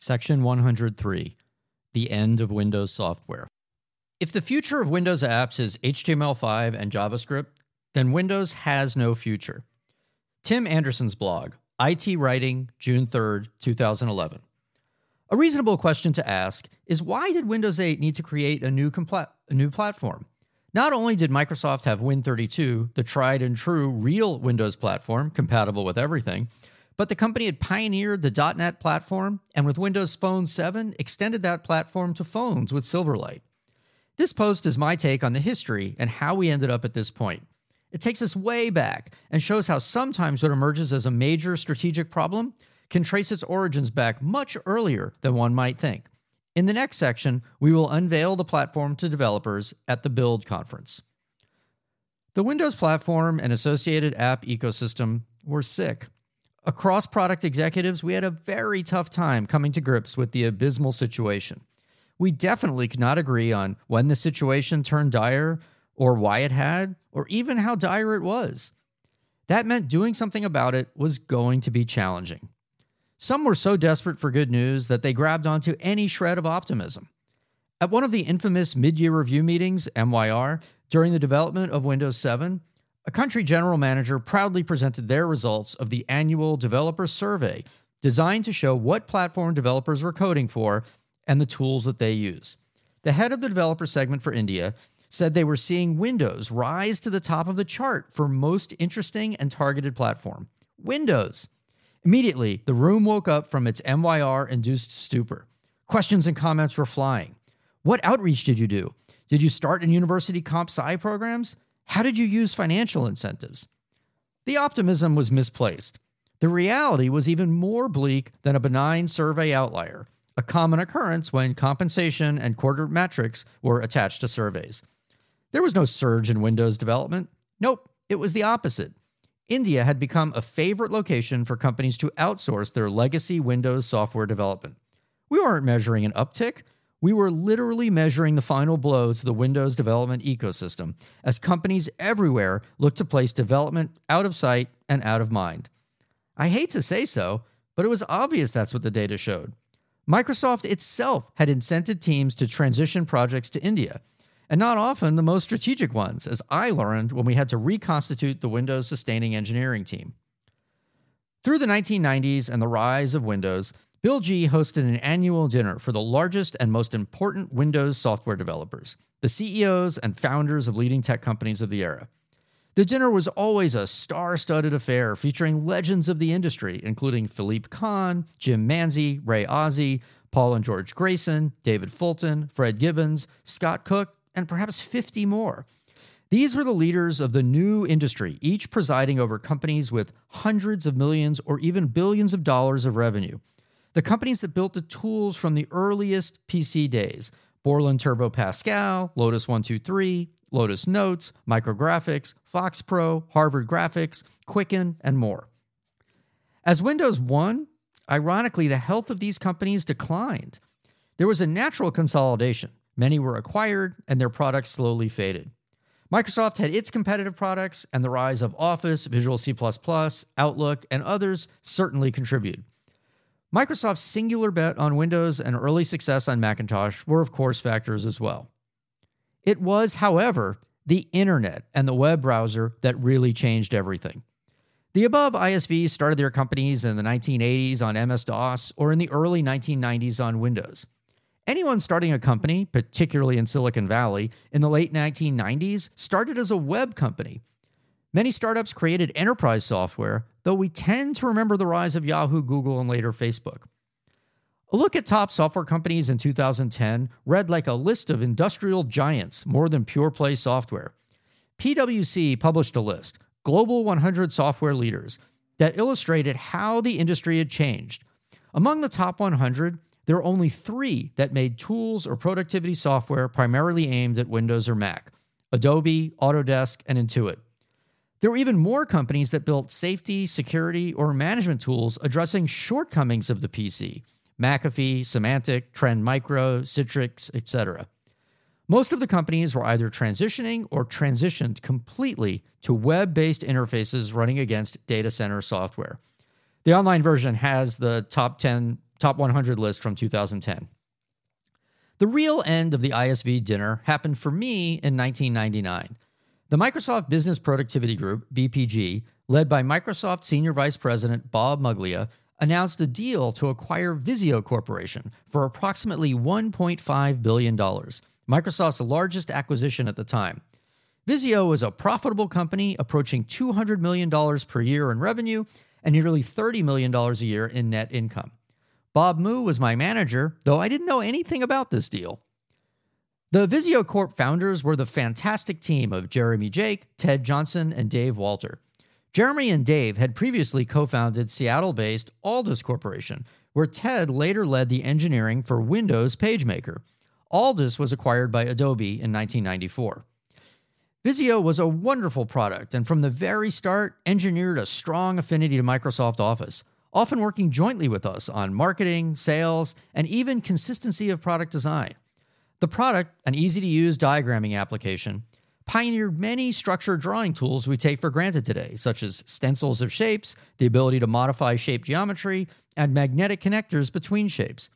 Section 103 The End of Windows Software. If the future of Windows apps is HTML5 and JavaScript, then Windows has no future. Tim Anderson's blog, IT Writing, June 3rd, 2011. A reasonable question to ask is why did Windows 8 need to create a new, a new platform? Not only did Microsoft have Win32, the tried and true real Windows platform compatible with everything, but the company had pioneered the .NET platform and with Windows Phone 7 extended that platform to phones with Silverlight. This post is my take on the history and how we ended up at this point. It takes us way back and shows how sometimes what emerges as a major strategic problem can trace its origins back much earlier than one might think. In the next section, we will unveil the platform to developers at the Build conference. The Windows platform and associated app ecosystem were sick. Across product executives, we had a very tough time coming to grips with the abysmal situation. We definitely could not agree on when the situation turned dire, or why it had, or even how dire it was. That meant doing something about it was going to be challenging. Some were so desperate for good news that they grabbed onto any shred of optimism. At one of the infamous mid year review meetings, MYR, during the development of Windows 7, a country general manager proudly presented their results of the annual developer survey designed to show what platform developers were coding for and the tools that they use. The head of the developer segment for India said they were seeing Windows rise to the top of the chart for most interesting and targeted platform. Windows. Immediately, the room woke up from its MYR induced stupor. Questions and comments were flying. What outreach did you do? Did you start in university comp sci programs? How did you use financial incentives? The optimism was misplaced. The reality was even more bleak than a benign survey outlier, a common occurrence when compensation and quarter metrics were attached to surveys. There was no surge in Windows development. Nope, it was the opposite. India had become a favorite location for companies to outsource their legacy Windows software development. We weren't measuring an uptick. We were literally measuring the final blow to the Windows development ecosystem as companies everywhere looked to place development out of sight and out of mind. I hate to say so, but it was obvious that's what the data showed. Microsoft itself had incented teams to transition projects to India, and not often the most strategic ones, as I learned when we had to reconstitute the Windows sustaining engineering team. Through the 1990s and the rise of Windows, Bill G hosted an annual dinner for the largest and most important Windows software developers, the CEOs and founders of leading tech companies of the era. The dinner was always a star studded affair featuring legends of the industry, including Philippe Kahn, Jim Manzi, Ray Ozzie, Paul and George Grayson, David Fulton, Fred Gibbons, Scott Cook, and perhaps 50 more. These were the leaders of the new industry, each presiding over companies with hundreds of millions or even billions of dollars of revenue. The companies that built the tools from the earliest PC days Borland Turbo Pascal, Lotus 123, Lotus Notes, Micrografx, Fox Pro, Harvard Graphics, Quicken, and more. As Windows won, ironically, the health of these companies declined. There was a natural consolidation. Many were acquired, and their products slowly faded. Microsoft had its competitive products, and the rise of Office, Visual C, Outlook, and others certainly contributed. Microsoft's singular bet on Windows and early success on Macintosh were, of course, factors as well. It was, however, the internet and the web browser that really changed everything. The above ISVs started their companies in the 1980s on MS DOS or in the early 1990s on Windows. Anyone starting a company, particularly in Silicon Valley, in the late 1990s, started as a web company. Many startups created enterprise software, though we tend to remember the rise of Yahoo, Google, and later Facebook. A look at top software companies in 2010 read like a list of industrial giants more than pure play software. PwC published a list, Global 100 Software Leaders, that illustrated how the industry had changed. Among the top 100, there are only three that made tools or productivity software primarily aimed at Windows or Mac Adobe, Autodesk, and Intuit. There were even more companies that built safety, security, or management tools addressing shortcomings of the PC McAfee, Symantec, Trend Micro, Citrix, etc. Most of the companies were either transitioning or transitioned completely to web based interfaces running against data center software. The online version has the top 10 top 100 list from 2010. The real end of the ISV dinner happened for me in 1999. The Microsoft Business Productivity Group, BPG, led by Microsoft Senior Vice President Bob Muglia, announced a deal to acquire Visio Corporation for approximately $1.5 billion, Microsoft's largest acquisition at the time. Visio was a profitable company approaching $200 million per year in revenue and nearly $30 million a year in net income. Bob Moo was my manager, though I didn't know anything about this deal. The Visio Corp founders were the fantastic team of Jeremy Jaech, Ted Johnson, and Dave Walter. Jeremy and Dave had previously co founded Seattle based Aldus Corporation, where Ted later led the engineering for Windows PageMaker. Aldus was acquired by Adobe in 1994. Visio was a wonderful product and from the very start engineered a strong affinity to Microsoft Office, often working jointly with us on marketing, sales, and even consistency of product design. The product, an easy to use diagramming application, pioneered many structured drawing tools we take for granted today, such as stencils of shapes, the ability to modify shape geometry, and magnetic connectors between shapes.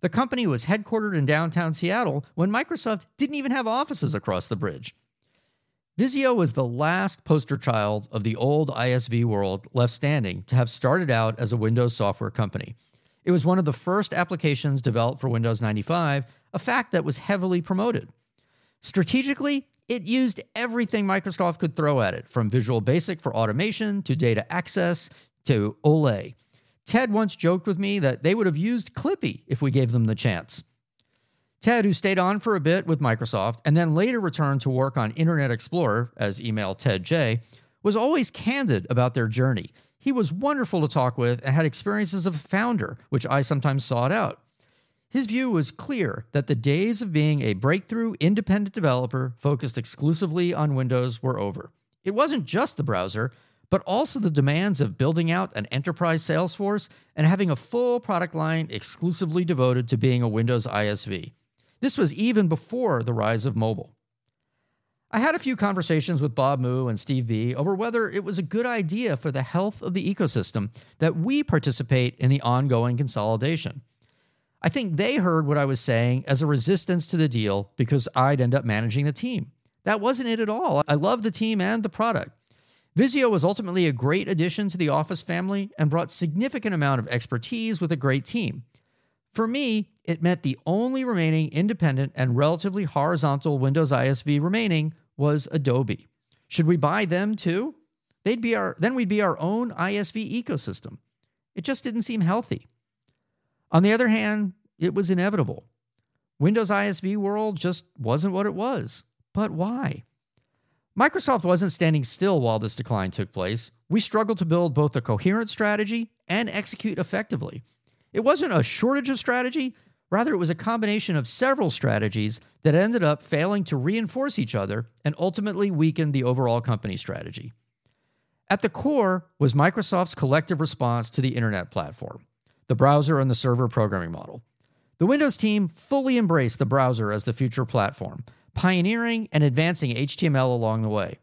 The company was headquartered in downtown Seattle when Microsoft didn't even have offices across the bridge. Visio was the last poster child of the old ISV world left standing to have started out as a Windows software company. It was one of the first applications developed for Windows 95, a fact that was heavily promoted. Strategically, it used everything Microsoft could throw at it, from Visual Basic for automation to data access to OLE. Ted once joked with me that they would have used Clippy if we gave them the chance. Ted, who stayed on for a bit with Microsoft and then later returned to work on Internet Explorer as email Ted J, was always candid about their journey. He was wonderful to talk with and had experiences of a founder, which I sometimes sought out. His view was clear that the days of being a breakthrough independent developer focused exclusively on Windows were over. It wasn't just the browser, but also the demands of building out an enterprise sales force and having a full product line exclusively devoted to being a Windows ISV. This was even before the rise of mobile. I had a few conversations with Bob Moo and Steve B over whether it was a good idea for the health of the ecosystem that we participate in the ongoing consolidation. I think they heard what I was saying as a resistance to the deal because I'd end up managing the team. That wasn't it at all. I love the team and the product. Visio was ultimately a great addition to the Office family and brought significant amount of expertise with a great team. For me, it meant the only remaining independent and relatively horizontal Windows ISV remaining was Adobe. Should we buy them too? They'd be our then we'd be our own ISV ecosystem. It just didn't seem healthy. On the other hand, it was inevitable. Windows ISV world just wasn't what it was. But why? Microsoft wasn't standing still while this decline took place. We struggled to build both a coherent strategy and execute effectively. It wasn't a shortage of strategy, rather, it was a combination of several strategies that ended up failing to reinforce each other and ultimately weakened the overall company strategy. At the core was Microsoft's collective response to the internet platform the browser and the server programming model. The Windows team fully embraced the browser as the future platform, pioneering and advancing HTML along the way.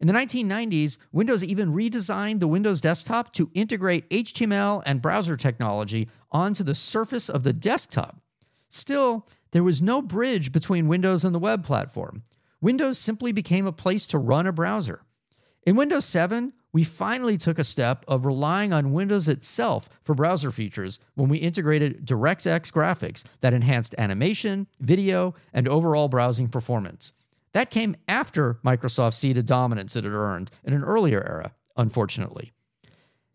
In the 1990s, Windows even redesigned the Windows desktop to integrate HTML and browser technology onto the surface of the desktop. Still, there was no bridge between Windows and the web platform. Windows simply became a place to run a browser. In Windows 7, we finally took a step of relying on Windows itself for browser features when we integrated DirectX graphics that enhanced animation, video, and overall browsing performance. That came after Microsoft ceded dominance it had earned in an earlier era, unfortunately.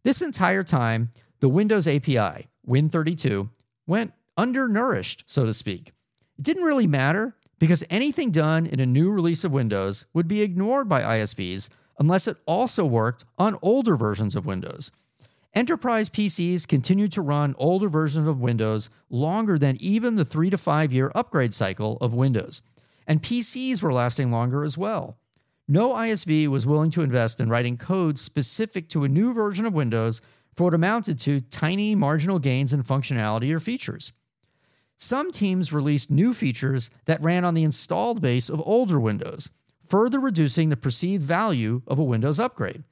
This entire time, the Windows API, Win32, went undernourished, so to speak. It didn't really matter because anything done in a new release of Windows would be ignored by ISVs unless it also worked on older versions of Windows. Enterprise PCs continued to run older versions of Windows longer than even the three to five year upgrade cycle of Windows. And PCs were lasting longer as well. No ISV was willing to invest in writing code specific to a new version of Windows for what amounted to tiny marginal gains in functionality or features. Some teams released new features that ran on the installed base of older Windows, further reducing the perceived value of a Windows upgrade.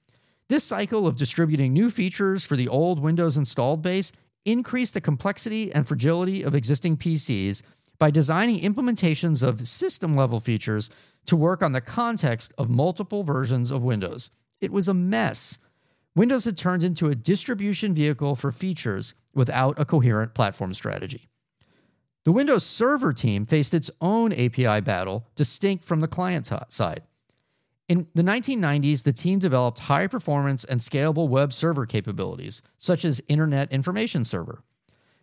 This cycle of distributing new features for the old Windows installed base increased the complexity and fragility of existing PCs by designing implementations of system level features to work on the context of multiple versions of Windows. It was a mess. Windows had turned into a distribution vehicle for features without a coherent platform strategy. The Windows Server team faced its own API battle distinct from the client side. In the 1990s, the team developed high performance and scalable web server capabilities, such as Internet Information Server.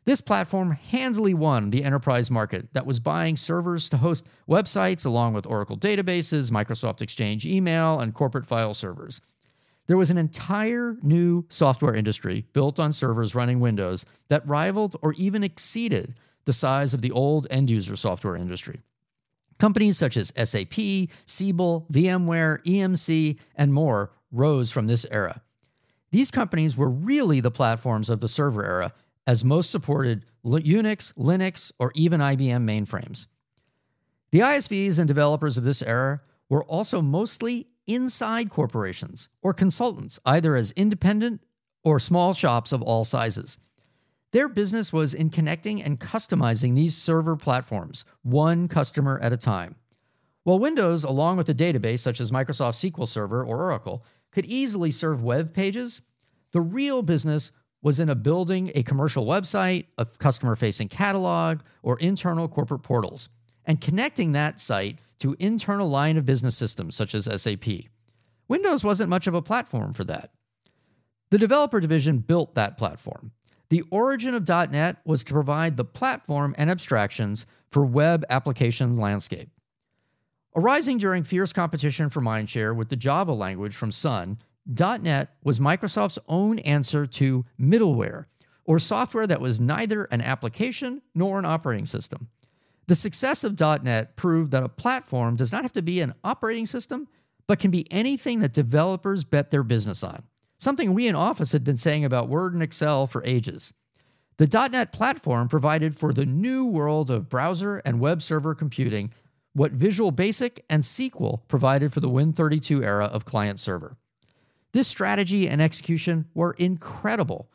This platform handily won the enterprise market that was buying servers to host websites along with Oracle databases, Microsoft Exchange email, and corporate file servers. There was an entire new software industry built on servers running Windows that rivaled or even exceeded the size of the old end user software industry. Companies such as SAP, Siebel, VMware, EMC, and more rose from this era. These companies were really the platforms of the server era as most supported Unix, Linux, or even IBM mainframes. The ISVs and developers of this era were also mostly inside corporations or consultants, either as independent or small shops of all sizes. Their business was in connecting and customizing these server platforms, one customer at a time. While Windows, along with a database such as Microsoft SQL Server or Oracle, could easily serve web pages, the real business was in a building a commercial website, a customer facing catalog, or internal corporate portals, and connecting that site to internal line of business systems such as SAP. Windows wasn't much of a platform for that. The developer division built that platform. The origin of .NET was to provide the platform and abstractions for web applications landscape. Arising during fierce competition for mindshare with the Java language from Sun, .NET was Microsoft's own answer to middleware, or software that was neither an application nor an operating system. The success of .NET proved that a platform does not have to be an operating system, but can be anything that developers bet their business on. Something we in Office had been saying about Word and Excel for ages. The .NET platform provided for the new world of browser and web server computing what Visual Basic and SQL provided for the Win32 era of client server. This strategy and execution were incredible.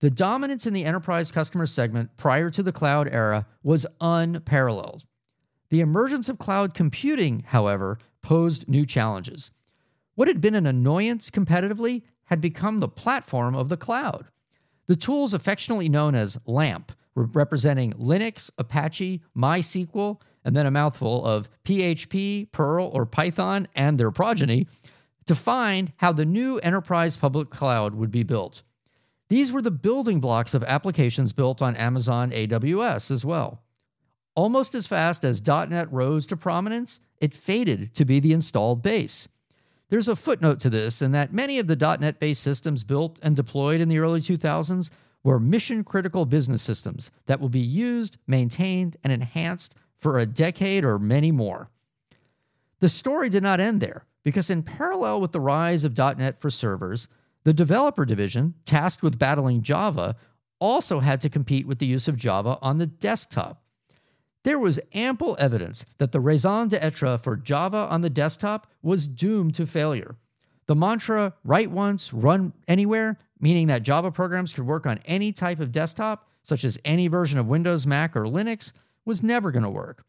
The dominance in the enterprise customer segment prior to the cloud era was unparalleled. The emergence of cloud computing, however, posed new challenges. What had been an annoyance competitively had become the platform of the cloud. The tools affectionately known as LAMP, representing Linux, Apache, MySQL, and then a mouthful of PHP, Perl, or Python and their progeny, defined how the new enterprise public cloud would be built. These were the building blocks of applications built on Amazon AWS as well. Almost as fast as .NET rose to prominence, it faded to be the installed base. There's a footnote to this in that many of the .NET based systems built and deployed in the early 2000s were mission critical business systems that will be used, maintained, and enhanced for a decade or many more. The story did not end there. Because in parallel with the rise of .NET for servers, the developer division, tasked with battling Java, also had to compete with the use of Java on the desktop. There was ample evidence that the raison d'etre for Java on the desktop was doomed to failure. The mantra, write once, run anywhere, meaning that Java programs could work on any type of desktop, such as any version of Windows, Mac, or Linux, was never going to work.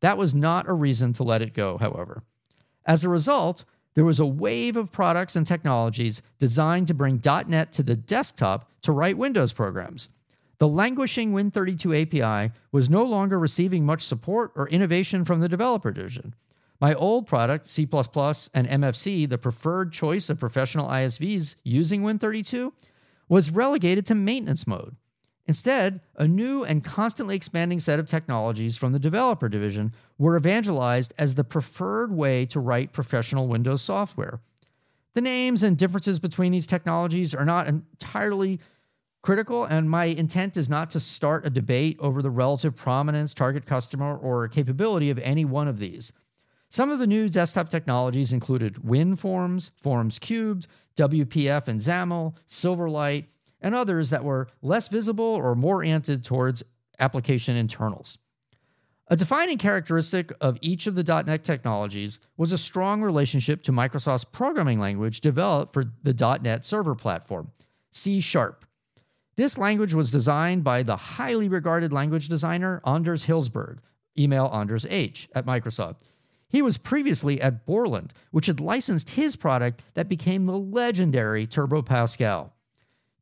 That was not a reason to let it go, however. As a result, there was a wave of products and technologies designed to bring .NET to the desktop to write Windows programs. The languishing Win32 API was no longer receiving much support or innovation from the developer division. My old product, C++ and MFC, the preferred choice of professional ISVs using Win32, was relegated to maintenance mode. Instead, a new and constantly expanding set of technologies from the developer division were evangelized as the preferred way to write professional Windows software. The names and differences between these technologies are not entirely critical, and my intent is not to start a debate over the relative prominence, target customer, or capability of any one of these. Some of the new desktop technologies included WinForms, Forms Cubed, WPF and XAML, Silverlight, and others that were less visible or more oriented towards application internals. A defining characteristic of each of the .NET technologies was a strong relationship to Microsoft's programming language developed for the .NET Server platform, C Sharp. This language was designed by the highly regarded language designer Anders Hejlsberg, email Anders H, at Microsoft. He was previously at Borland, which had licensed his product that became the legendary Turbo Pascal.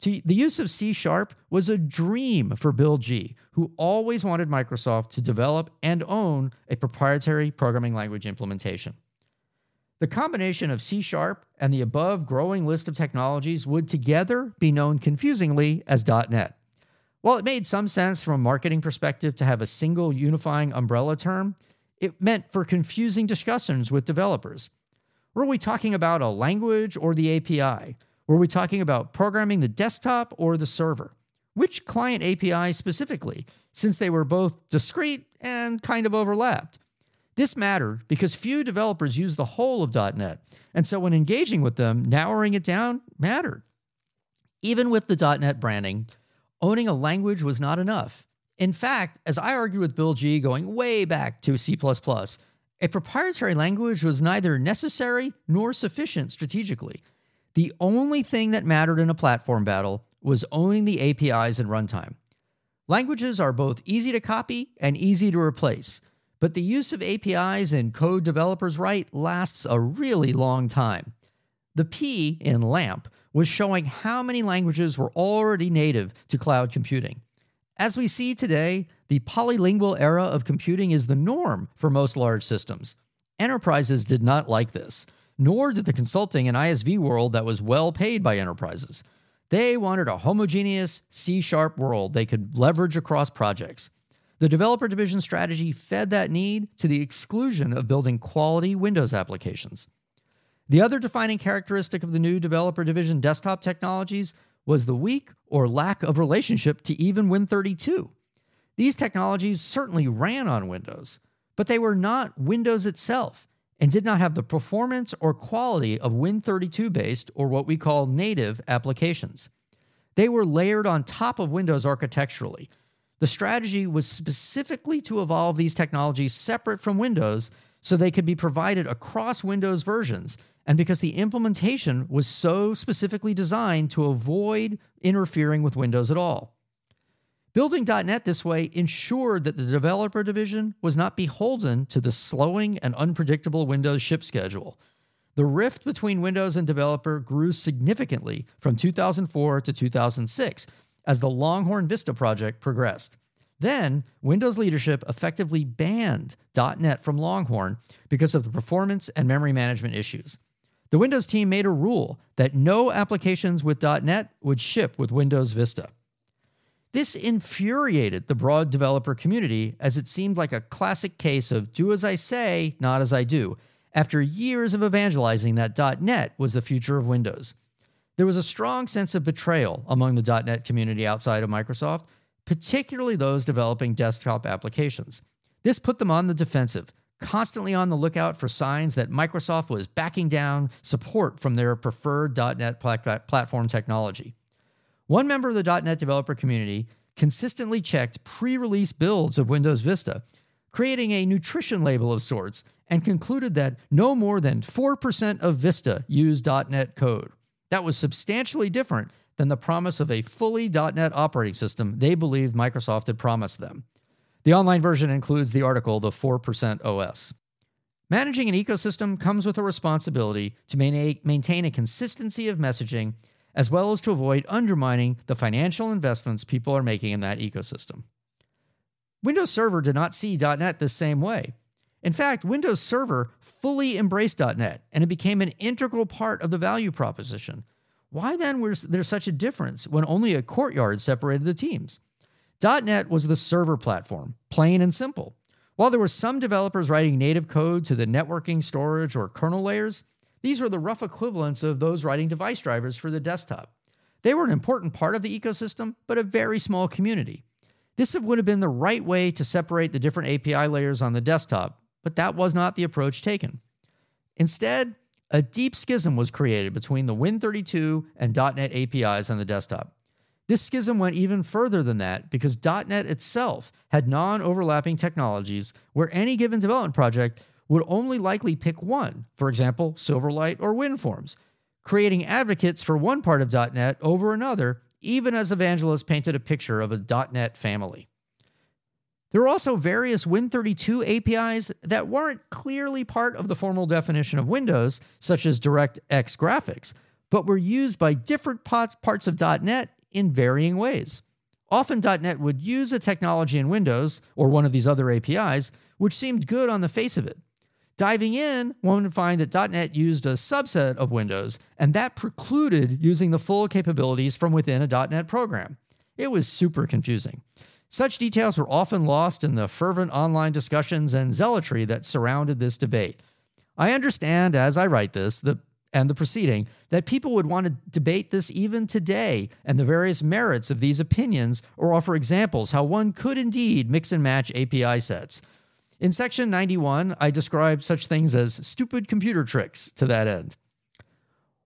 the use of C Sharp was a dream for Bill G, who always wanted Microsoft to develop and own a proprietary programming language implementation. The combination of C Sharp and the above growing list of technologies would together be known confusingly as .NET. While it made some sense from a marketing perspective to have a single unifying umbrella term, it meant for confusing discussions with developers. Were we talking about a language or the API? Were we talking about programming the desktop or the server? Which client API specifically, since they were both discrete and kind of overlapped? This mattered because few developers use the whole of .NET, and so when engaging with them, narrowing it down mattered. Even with the .NET branding, owning a language was not enough. In fact, as I argued with Bill G going way back to C++, a proprietary language was neither necessary nor sufficient strategically. The only thing that mattered in a platform battle was owning the APIs and runtime. Languages are both easy to copy and easy to replace. But the use of APIs and code developers write lasts a really long time. The P in LAMP was showing how many languages were already native to cloud computing. As we see today, the polylingual era of computing is the norm for most large systems. Enterprises did not like this, nor did the consulting and ISV world that was well paid by enterprises. They wanted a homogeneous C sharp world they could leverage across projects. The developer division strategy fed that need to the exclusion of building quality Windows applications. The other defining characteristic of the new developer division desktop technologies was the weak or lack of relationship to even Win32. These technologies certainly ran on Windows, but they were not Windows itself and did not have the performance or quality of Win32 based or what we call native applications. They were layered on top of Windows architecturally, the strategy was specifically to evolve these technologies separate from Windows so they could be provided across Windows versions, and because the implementation was so specifically designed to avoid interfering with Windows at all. Building .NET this way ensured that the developer division was not beholden to the slowing and unpredictable Windows ship schedule. The rift between Windows and developer grew significantly from 2004 to 2006 as the Longhorn Vista project progressed. Then, Windows leadership effectively banned .NET from Longhorn because of the performance and memory management issues. The Windows team made a rule that no applications with .NET would ship with Windows Vista. This infuriated the broad developer community as it seemed like a classic case of do as I say, not as I do, after years of evangelizing that .NET was the future of Windows. There was a strong sense of betrayal among the .NET community outside of Microsoft, particularly those developing desktop applications. This put them on the defensive, constantly on the lookout for signs that Microsoft was backing down support from their preferred .NET platform technology. One member of the .NET developer community consistently checked pre-release builds of Windows Vista, creating a nutrition label of sorts, and concluded that no more than 4% of Vista used .NET code. That was substantially different than the promise of a fully .NET operating system they believed Microsoft had promised them. The online version includes the article The 4% OS. Managing an ecosystem comes with a responsibility to maintain a consistency of messaging as well as to avoid undermining the financial investments people are making in that ecosystem. Windows Server did not see .NET the same way. In fact, Windows Server fully embraced .NET and it became an integral part of the value proposition. Why then was there such a difference when only a courtyard separated the teams? .NET was the server platform, plain and simple. While there were some developers writing native code to the networking, storage, or kernel layers, these were the rough equivalents of those writing device drivers for the desktop. They were an important part of the ecosystem, but a very small community. This would have been the right way to separate the different API layers on the desktop, but that was not the approach taken. Instead, a deep schism was created between the Win32 and .NET APIs on the desktop. This schism went even further than that because .NET itself had non-overlapping technologies where any given development project would only likely pick one, for example, Silverlight or WinForms, creating advocates for one part of .NET over another even as evangelists painted a picture of a .NET family. There were also various Win32 APIs that weren't clearly part of the formal definition of Windows, such as DirectX graphics, but were used by different parts of .NET in varying ways. Often .NET would use a technology in Windows or one of these other APIs, which seemed good on the face of it. Diving in, one would find that .NET used a subset of Windows, and that precluded using the full capabilities from within a .NET program. It was super confusing. Such details were often lost in the fervent online discussions and zealotry that surrounded this debate. I understand as I write this the and the proceeding that people would want to debate this even today and the various merits of these opinions or offer examples how one could indeed mix and match API sets. In section 91, I describe such things as stupid computer tricks to that end.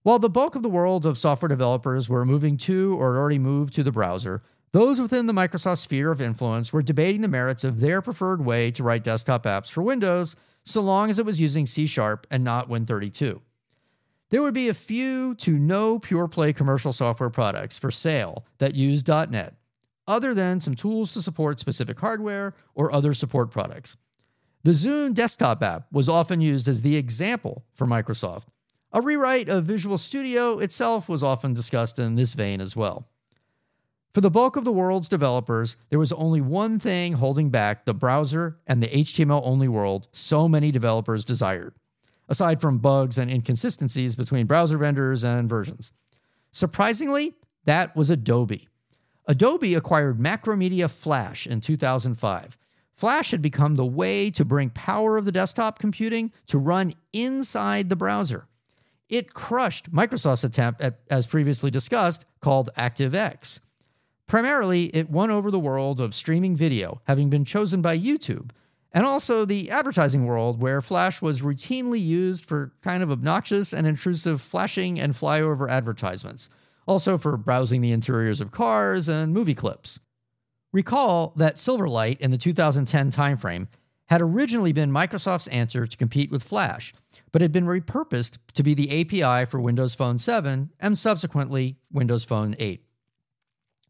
While the bulk of the world of software developers were moving to or already moved to the browser, those within the Microsoft sphere of influence were debating the merits of their preferred way to write desktop apps for Windows, so long as it was using C Sharp and not Win32 there would be a few to no pure play commercial software products for sale that use .NET, other than some tools to support specific hardware or other support products. The Zune desktop app was often used as the example for Microsoft. A rewrite of Visual Studio itself was often discussed in this vein as well. For the bulk of the world's developers, there was only one thing holding back the browser and the HTML only world so many developers desired aside from bugs and inconsistencies between browser vendors and versions. Surprisingly, that was Adobe. Adobe acquired Macromedia Flash in 2005. Flash had become the way to bring power of the desktop computing to run inside the browser. It crushed Microsoft's attempt at, as previously discussed, called ActiveX. Primarily, it won over the world of streaming video, having been chosen by YouTube and also the advertising world, where Flash was routinely used for kind of obnoxious and intrusive flashing and flyover advertisements, also for browsing the interiors of cars and movie clips. Recall that Silverlight in the 2010 timeframe had originally been Microsoft's answer to compete with Flash, but had been repurposed to be the API for Windows Phone 7 and subsequently Windows Phone 8.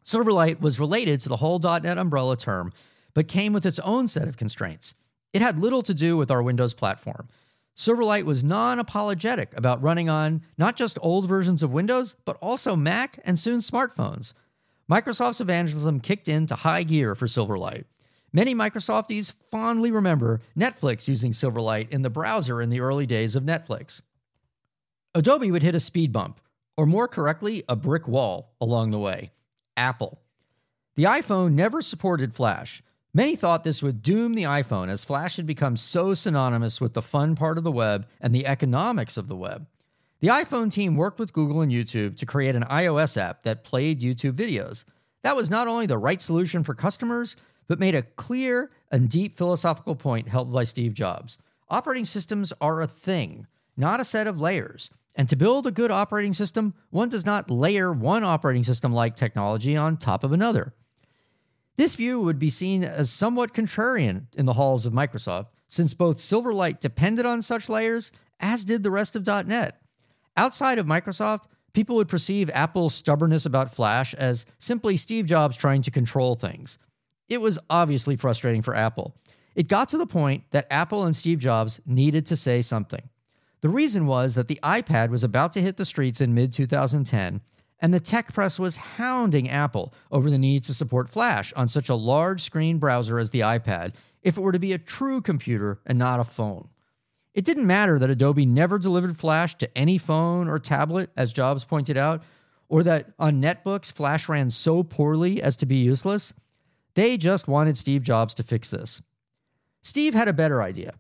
Silverlight was related to the whole .NET umbrella term but came with its own set of constraints. It had little to do with our Windows platform. Silverlight was non apologetic about running on not just old versions of Windows, but also Mac and soon smartphones. Microsoft's evangelism kicked into high gear for Silverlight. Many Microsofties fondly remember Netflix using Silverlight in the browser in the early days of Netflix. Adobe would hit a speed bump, or more correctly, a brick wall along the way Apple. The iPhone never supported Flash, Many thought this would doom the iPhone as Flash had become so synonymous with the fun part of the web and the economics of the web. The iPhone team worked with Google and YouTube to create an iOS app that played YouTube videos. That was not only the right solution for customers, but made a clear and deep philosophical point held by Steve Jobs. Operating systems are a thing, not a set of layers. And to build a good operating system, one does not layer one operating system like technology on top of another. This view would be seen as somewhat contrarian in the halls of Microsoft, since both Silverlight depended on such layers, as did the rest of .NET. Outside of Microsoft, people would perceive Apple's stubbornness about Flash as simply Steve Jobs trying to control things. It was obviously frustrating for Apple. It got to the point that Apple and Steve Jobs needed to say something. The reason was that the iPad was about to hit the streets in mid 2010, and the tech press was hounding Apple over the need to support Flash on such a large screen browser as the iPad if it were to be a true computer and not a phone. It didn't matter that Adobe never delivered Flash to any phone or tablet, as Jobs pointed out, or that on netbooks Flash ran so poorly as to be useless. They just wanted Steve Jobs to fix this. Steve had a better idea.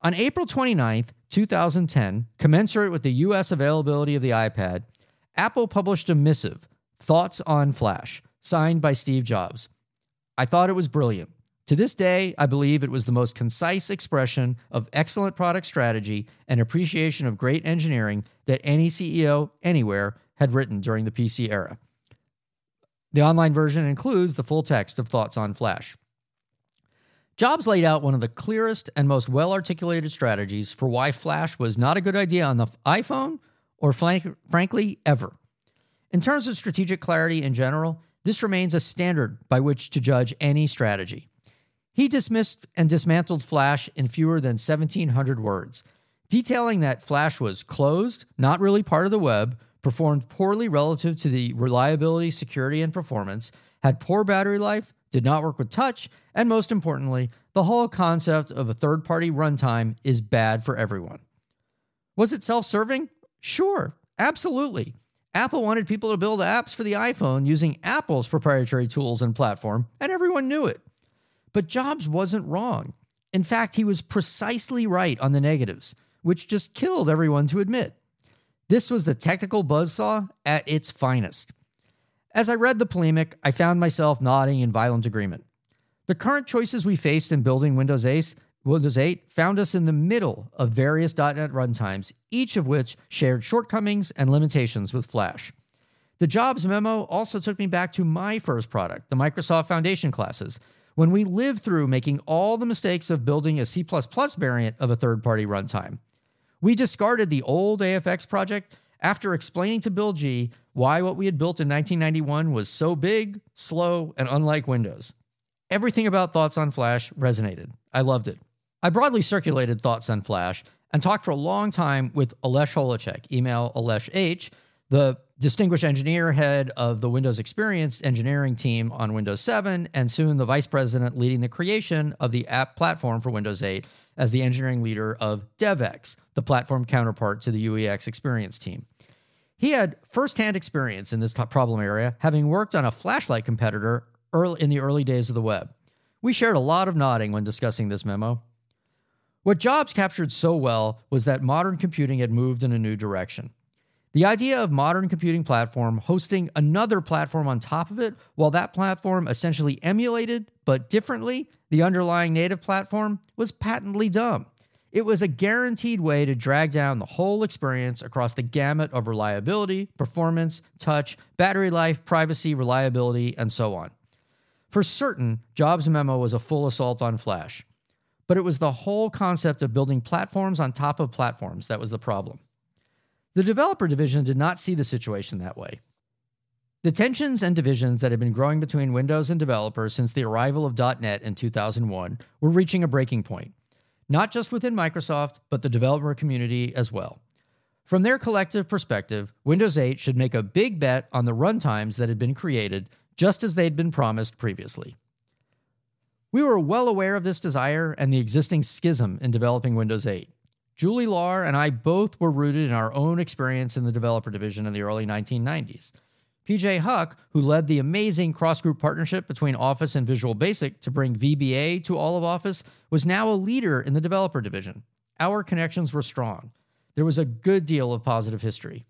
On April 29, 2010, commensurate with the US availability of the iPad, Apple published a missive, Thoughts on Flash, signed by Steve Jobs. I thought it was brilliant. To this day, I believe it was the most concise expression of excellent product strategy and appreciation of great engineering that any CEO anywhere had written during the PC era. The online version includes the full text of Thoughts on Flash. Jobs laid out one of the clearest and most well articulated strategies for why Flash was not a good idea on the iPhone or frank, frankly, ever. In terms of strategic clarity in general, this remains a standard by which to judge any strategy. He dismissed and dismantled Flash in fewer than 1,700 words, detailing that Flash was closed, not really part of the web, performed poorly relative to the reliability, security, and performance, had poor battery life, did not work with touch, and most importantly, the whole concept of a third party runtime is bad for everyone. Was it self serving? Sure, absolutely. Apple wanted people to build apps for the iPhone using Apple's proprietary tools and platform, and everyone knew it. But Jobs wasn't wrong. In fact, he was precisely right on the negatives, which just killed everyone to admit. This was the technical buzzsaw at its finest. As I read the polemic, I found myself nodding in violent agreement. The current choices we faced in building Windows 8, Windows 8 found us in the middle of various .NET runtimes, each of which shared shortcomings and limitations with Flash. The Jobs memo also took me back to my first product, the Microsoft Foundation classes, when we lived through making all the mistakes of building a C++ variant of a third party runtime. We discarded the old AFX project after explaining to Bill G why what we had built in 1991 was so big, slow, and unlike Windows. Everything about Thoughts on Flash resonated. I loved it. I broadly circulated Thoughts on Flash and talked for a long time with Ales Holecek, email Alesh H, the distinguished engineer head of the Windows Experience engineering team on Windows 7, and soon the vice president leading the creation of the app platform for Windows 8 as the engineering leader of DevX, the platform counterpart to the UEX experience team. He had firsthand experience in this problem area, having worked on a flashlight competitor early in the early days of the web. We shared a lot of nodding when discussing this memo. What Jobs captured so well was that modern computing had moved in a new direction. The idea of modern computing platform hosting another platform on top of it, while that platform essentially emulated, but differently, the underlying native platform, was patently dumb. It was a guaranteed way to drag down the whole experience across the gamut of reliability, performance, touch, battery life, privacy, reliability, and so on. For certain, Jobs' memo was a full assault on Flash. But it was the whole concept of building platforms on top of platforms that was the problem. The developer division did not see the situation that way. The tensions and divisions that had been growing between Windows and developers since the arrival of .NET in 2001 were reaching a breaking point, not just within Microsoft, but the developer community as well. From their collective perspective, Windows 8 should make a big bet on the runtimes that had been created just as they'd been promised previously. We were well aware of this desire and the existing schism in developing Windows 8. Julie Lahr and I both were rooted in our own experience in the developer division in the early 1990s. PJ Hough, who led the amazing cross group partnership between Office and Visual Basic to bring VBA to all of Office, was now a leader in the developer division. Our connections were strong. There was a good deal of positive history.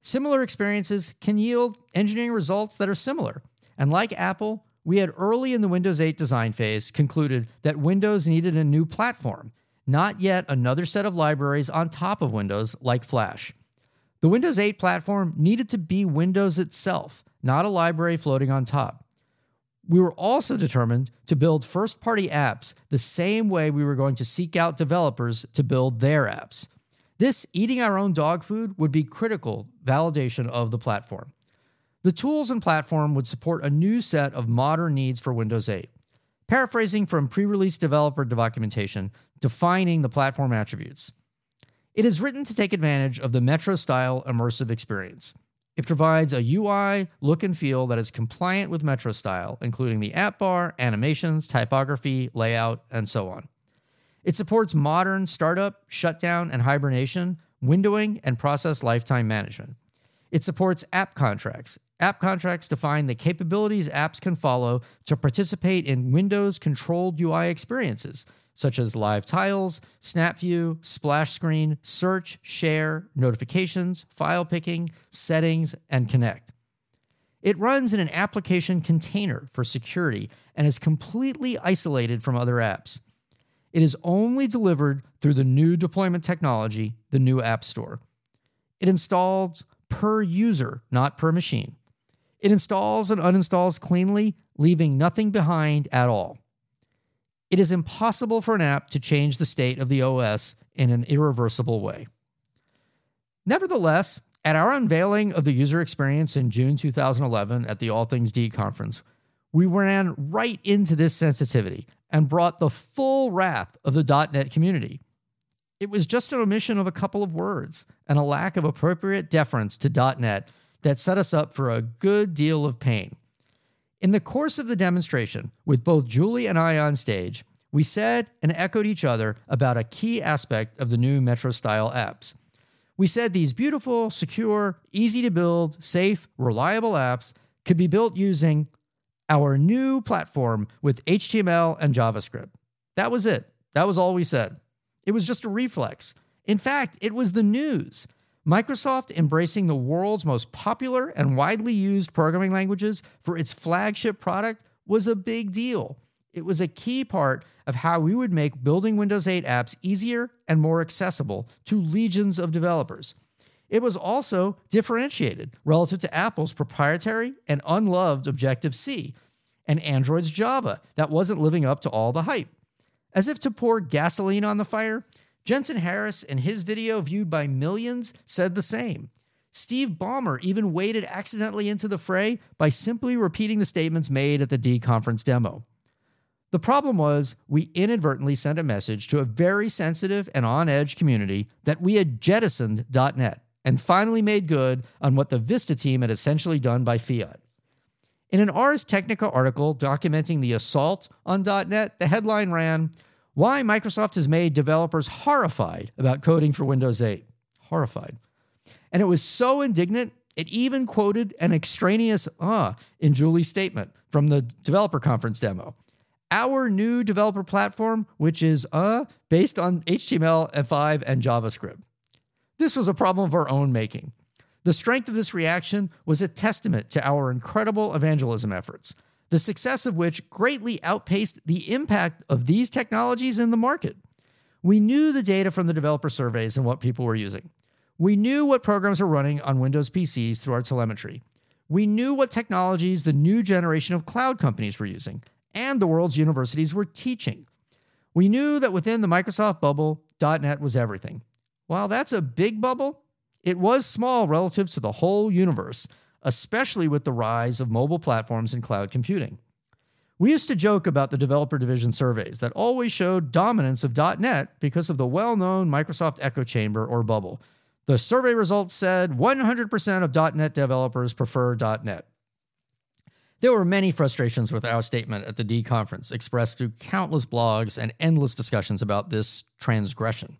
Similar experiences can yield engineering results that are similar. And like Apple, we had early in the Windows 8 design phase concluded that Windows needed a new platform not yet another set of libraries on top of Windows like Flash. The Windows 8 platform needed to be Windows itself, not a library floating on top. We were also determined to build first party apps the same way we were going to seek out developers to build their apps. This eating our own dog food would be critical validation of the platform. The tools and platform would support a new set of modern needs for Windows 8. Paraphrasing from pre release developer documentation, defining the platform attributes. It is written to take advantage of the Metro style immersive experience. It provides a UI look and feel that is compliant with Metro style, including the app bar, animations, typography, layout, and so on. It supports modern startup, shutdown, and hibernation, windowing, and process lifetime management. It supports app contracts, App contracts define the capabilities apps can follow to participate in Windows controlled UI experiences, such as live tiles, snap view, splash screen, search, share, notifications, file picking, settings, and connect. It runs in an application container for security and is completely isolated from other apps. It is only delivered through the new deployment technology, the new App Store. It installs per user, not per machine. It installs and uninstalls cleanly, leaving nothing behind at all. It is impossible for an app to change the state of the OS in an irreversible way. Nevertheless, At our unveiling of the user experience in June 2011 at the All Things D conference, we ran right into this sensitivity and brought the full wrath of the .NET community. It was just an omission of a couple of words and a lack of appropriate deference to .NET that set us up for a good deal of pain. In the course of the demonstration, with both Julie and I on stage, we said and echoed each other about a key aspect of the new Metro style apps. We said these beautiful, secure, easy to build, safe, reliable apps could be built using our new platform with HTML and JavaScript. That was it. That was all we said. It was just a reflex. In fact, it was the news. Microsoft embracing the world's most popular and widely used programming languages for its flagship product was a big deal. It was a key part of how we would make building Windows 8 apps easier and more accessible to legions of developers. It was also differentiated relative to Apple's proprietary and unloved Objective C and Android's Java that wasn't living up to all the hype. As if to pour gasoline on the fire, Jensen Harris, in his video viewed by millions, said the same. Steve Ballmer even waded accidentally into the fray by simply repeating the statements made at the D conference demo. The problem was, we inadvertently sent a message to a very sensitive and on edge community that we had jettisoned .NET and finally made good on what the Vista team had essentially done by fiat. In an Ars Technica article documenting the assault on .NET, the headline ran, Why Microsoft has made developers horrified about coding for Windows 8. Horrified. And it was so indignant, it even quoted an extraneous uh in Julie's statement from the developer conference demo our new developer platform, which is uh, based on HTML5 and JavaScript. This was a problem of our own making. The strength of this reaction was a testament to our incredible evangelism efforts, the success of which greatly outpaced the impact of these technologies in the market. We knew the data from the developer surveys and what people were using. We knew what programs were running on Windows PCs through our telemetry. We knew what technologies the new generation of cloud companies were using and the world's universities were teaching. We knew that within the Microsoft bubble, .NET was everything. While that's a big bubble, it was small relative to the whole universe, especially with the rise of mobile platforms and cloud computing. We used to joke about the developer division surveys that always showed dominance of .NET because of the well-known Microsoft echo chamber or bubble. The survey results said 100% of .NET developers prefer .NET. There were many frustrations with our statement at the D conference, expressed through countless blogs and endless discussions about this transgression.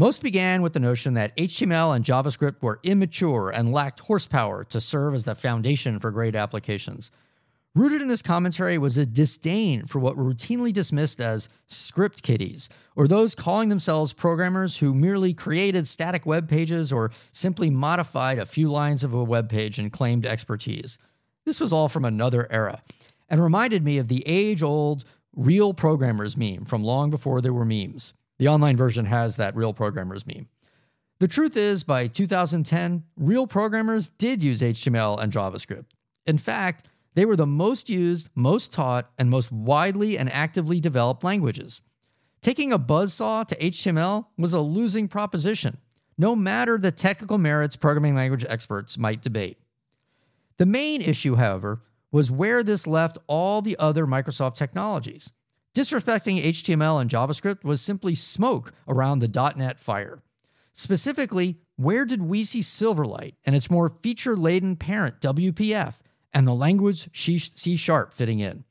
Most began with the notion that HTML and JavaScript were immature and lacked horsepower to serve as the foundation for great applications. Rooted in this commentary was a disdain for what were routinely dismissed as script kiddies, or those calling themselves programmers who merely created static web pages or simply modified a few lines of a web page and claimed expertise. This was all from another era and reminded me of the age old real programmers meme from long before there were memes. The online version has that real programmers meme. The truth is, by 2010, real programmers did use HTML and JavaScript. In fact, they were the most used, most taught, and most widely and actively developed languages. Taking a buzzsaw to HTML was a losing proposition, no matter the technical merits programming language experts might debate. The main issue, however, was where this left all the other Microsoft technologies. Disrespecting HTML and JavaScript was simply smoke around the .NET fire. Specifically, where did we see Silverlight and its more feature-laden parent WPF and the language C Sharp fitting in?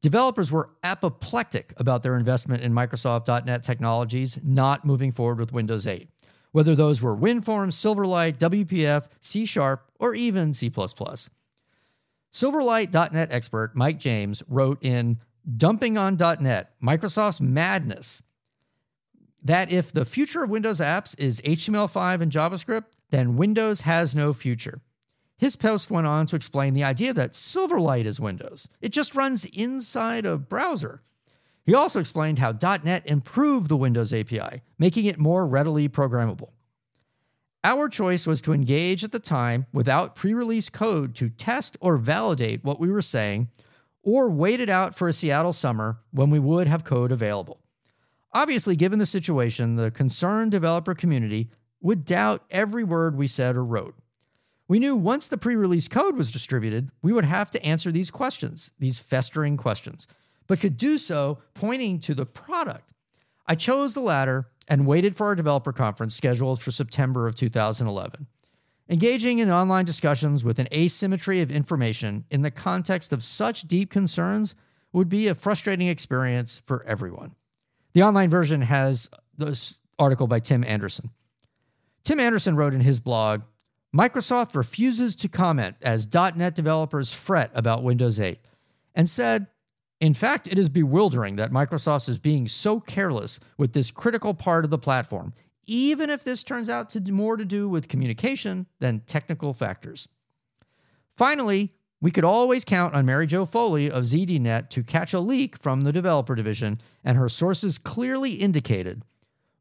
Developers were apoplectic about their investment in Microsoft .NET technologies not moving forward with Windows 8 whether those were WinForms, Silverlight, WPF, C Sharp, or even C. Silverlight.net expert Mike James wrote in Dumping on .NET, Microsoft's Madness, that if the future of Windows apps is HTML5 and JavaScript, then Windows has no future. His post went on to explain the idea that Silverlight is Windows. It just runs inside a browser. He also explained how .NET improved the Windows API, making it more readily programmable. Our choice was to engage at the time without pre release code to test or validate what we were saying, or wait it out for a Seattle summer when we would have code available. Obviously, given the situation, the concerned developer community would doubt every word we said or wrote. We knew once the pre release code was distributed, we would have to answer these questions, these festering questions, but could do so pointing to the product. I chose the latter and waited for our developer conference scheduled for September of 2011. Engaging in online discussions with an asymmetry of information in the context of such deep concerns would be a frustrating experience for everyone. The online version has this article by Tim Anderson. Tim Anderson wrote in his blog Microsoft refuses to comment as .NET developers fret about Windows 8 and said, in fact, it is bewildering that Microsoft is being so careless with this critical part of the platform, even if this turns out to more to do with communication than technical factors. Finally, we could always count on Mary Jo Foley of ZDNet to catch a leak from the developer division, and her sources clearly indicated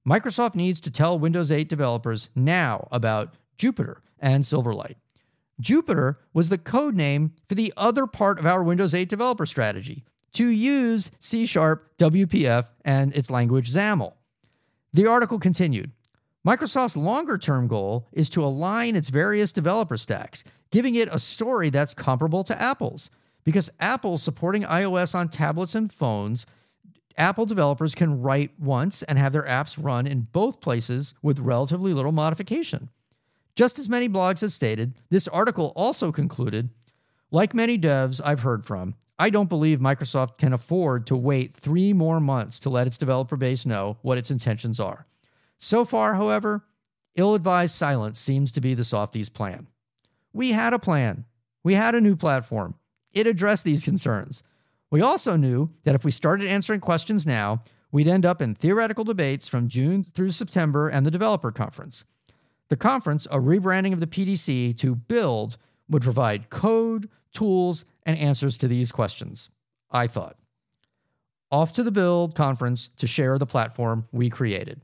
Microsoft needs to tell Windows 8 developers now about Jupiter and Silverlight. Jupiter was the code name for the other part of our Windows 8 developer strategy to use C Sharp, WPF, and its language XAML. The article continued Microsoft's longer term goal is to align its various developer stacks, giving it a story that's comparable to Apple's. Because Apple's supporting iOS on tablets and phones, Apple developers can write once and have their apps run in both places with relatively little modification. Just as many blogs have stated, this article also concluded like many devs I've heard from, I don't believe Microsoft can afford to wait three more months to let its developer base know what its intentions are. So far, however, ill advised silence seems to be the softies' plan. We had a plan, we had a new platform. It addressed these concerns. We also knew that if we started answering questions now, we'd end up in theoretical debates from June through September and the developer conference. The conference, a rebranding of the PDC to Build, would provide code, tools, and answers to these questions. I thought. Off to the Build conference to share the platform we created.